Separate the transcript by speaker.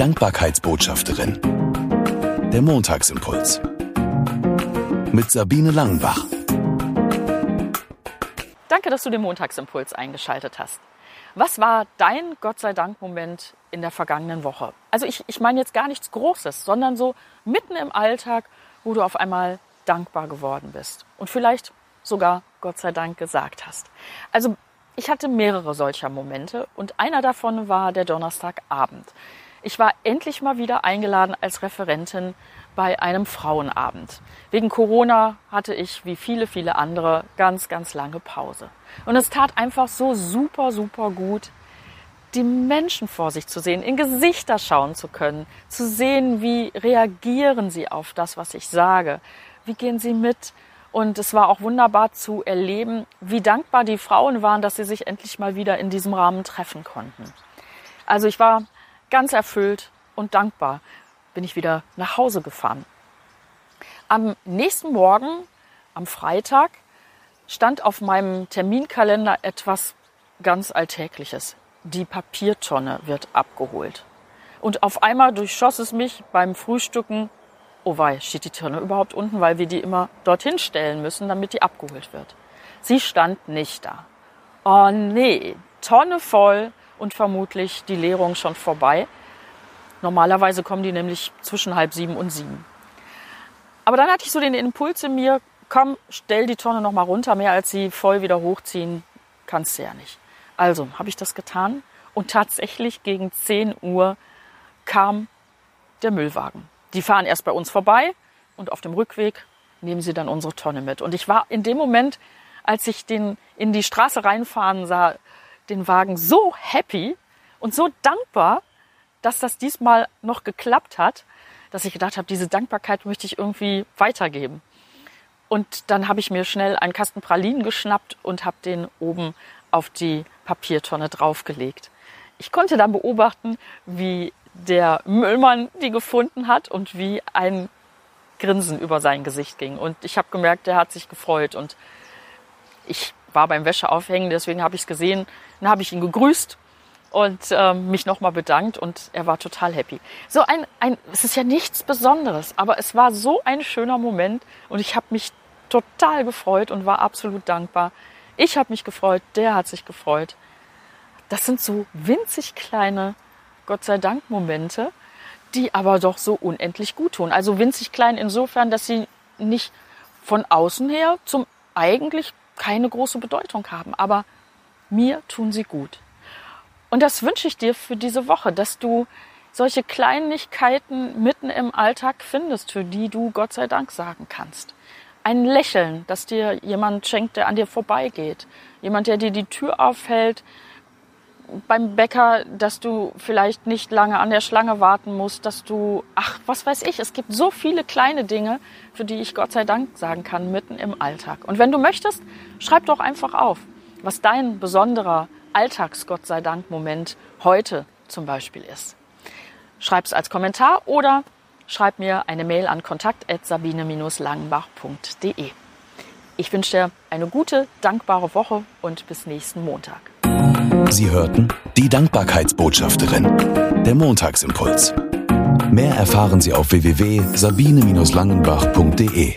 Speaker 1: Dankbarkeitsbotschafterin. Der Montagsimpuls. Mit Sabine Langenbach.
Speaker 2: Danke, dass du den Montagsimpuls eingeschaltet hast. Was war dein Gott sei Dank-Moment in der vergangenen Woche? Also ich, ich meine jetzt gar nichts Großes, sondern so mitten im Alltag, wo du auf einmal dankbar geworden bist und vielleicht sogar Gott sei Dank gesagt hast. Also ich hatte mehrere solcher Momente und einer davon war der Donnerstagabend. Ich war endlich mal wieder eingeladen als Referentin bei einem Frauenabend. Wegen Corona hatte ich, wie viele, viele andere, ganz, ganz lange Pause. Und es tat einfach so super, super gut, die Menschen vor sich zu sehen, in Gesichter schauen zu können, zu sehen, wie reagieren sie auf das, was ich sage, wie gehen sie mit. Und es war auch wunderbar zu erleben, wie dankbar die Frauen waren, dass sie sich endlich mal wieder in diesem Rahmen treffen konnten. Also ich war ganz erfüllt und dankbar, bin ich wieder nach Hause gefahren. Am nächsten Morgen, am Freitag, stand auf meinem Terminkalender etwas ganz Alltägliches. Die Papiertonne wird abgeholt. Und auf einmal durchschoss es mich beim Frühstücken, oh wei, steht die Tonne überhaupt unten, weil wir die immer dorthin stellen müssen, damit die abgeholt wird. Sie stand nicht da. Oh nee, Tonne voll und vermutlich die Leerung schon vorbei. Normalerweise kommen die nämlich zwischen halb sieben und sieben. Aber dann hatte ich so den Impuls in mir, komm, stell die Tonne noch mal runter, mehr als sie voll wieder hochziehen, kannst du ja nicht. Also habe ich das getan und tatsächlich gegen 10 Uhr kam der Müllwagen. Die fahren erst bei uns vorbei und auf dem Rückweg nehmen sie dann unsere Tonne mit. Und ich war in dem Moment, als ich den in die Straße reinfahren sah, den Wagen so happy und so dankbar, dass das diesmal noch geklappt hat, dass ich gedacht habe, diese Dankbarkeit möchte ich irgendwie weitergeben. Und dann habe ich mir schnell einen Kasten Pralinen geschnappt und habe den oben auf die Papiertonne draufgelegt. Ich konnte dann beobachten, wie der Müllmann die gefunden hat und wie ein Grinsen über sein Gesicht ging. Und ich habe gemerkt, der hat sich gefreut. Und ich war beim Wäscheaufhängen, deswegen habe ich es gesehen. Dann habe ich ihn gegrüßt und äh, mich nochmal bedankt und er war total happy. So ein, ein, es ist ja nichts Besonderes, aber es war so ein schöner Moment und ich habe mich total gefreut und war absolut dankbar. Ich habe mich gefreut, der hat sich gefreut. Das sind so winzig kleine, Gott sei Dank, Momente, die aber doch so unendlich gut tun. Also winzig klein insofern, dass sie nicht von außen her zum eigentlich keine große Bedeutung haben, aber mir tun sie gut. Und das wünsche ich dir für diese Woche, dass du solche Kleinigkeiten mitten im Alltag findest, für die du Gott sei Dank sagen kannst. Ein Lächeln, das dir jemand schenkt, der an dir vorbeigeht. Jemand, der dir die Tür aufhält. Beim Bäcker, dass du vielleicht nicht lange an der Schlange warten musst, dass du, ach, was weiß ich, es gibt so viele kleine Dinge, für die ich Gott sei Dank sagen kann, mitten im Alltag. Und wenn du möchtest, schreib doch einfach auf, was dein besonderer Alltags-Gott sei Dank-Moment heute zum Beispiel ist. Schreib es als Kommentar oder schreib mir eine Mail an kontakt.sabine-langenbach.de. Ich wünsche dir eine gute, dankbare Woche und bis nächsten Montag.
Speaker 1: Sie hörten die Dankbarkeitsbotschafterin, der Montagsimpuls. Mehr erfahren Sie auf www.sabine-langenbach.de.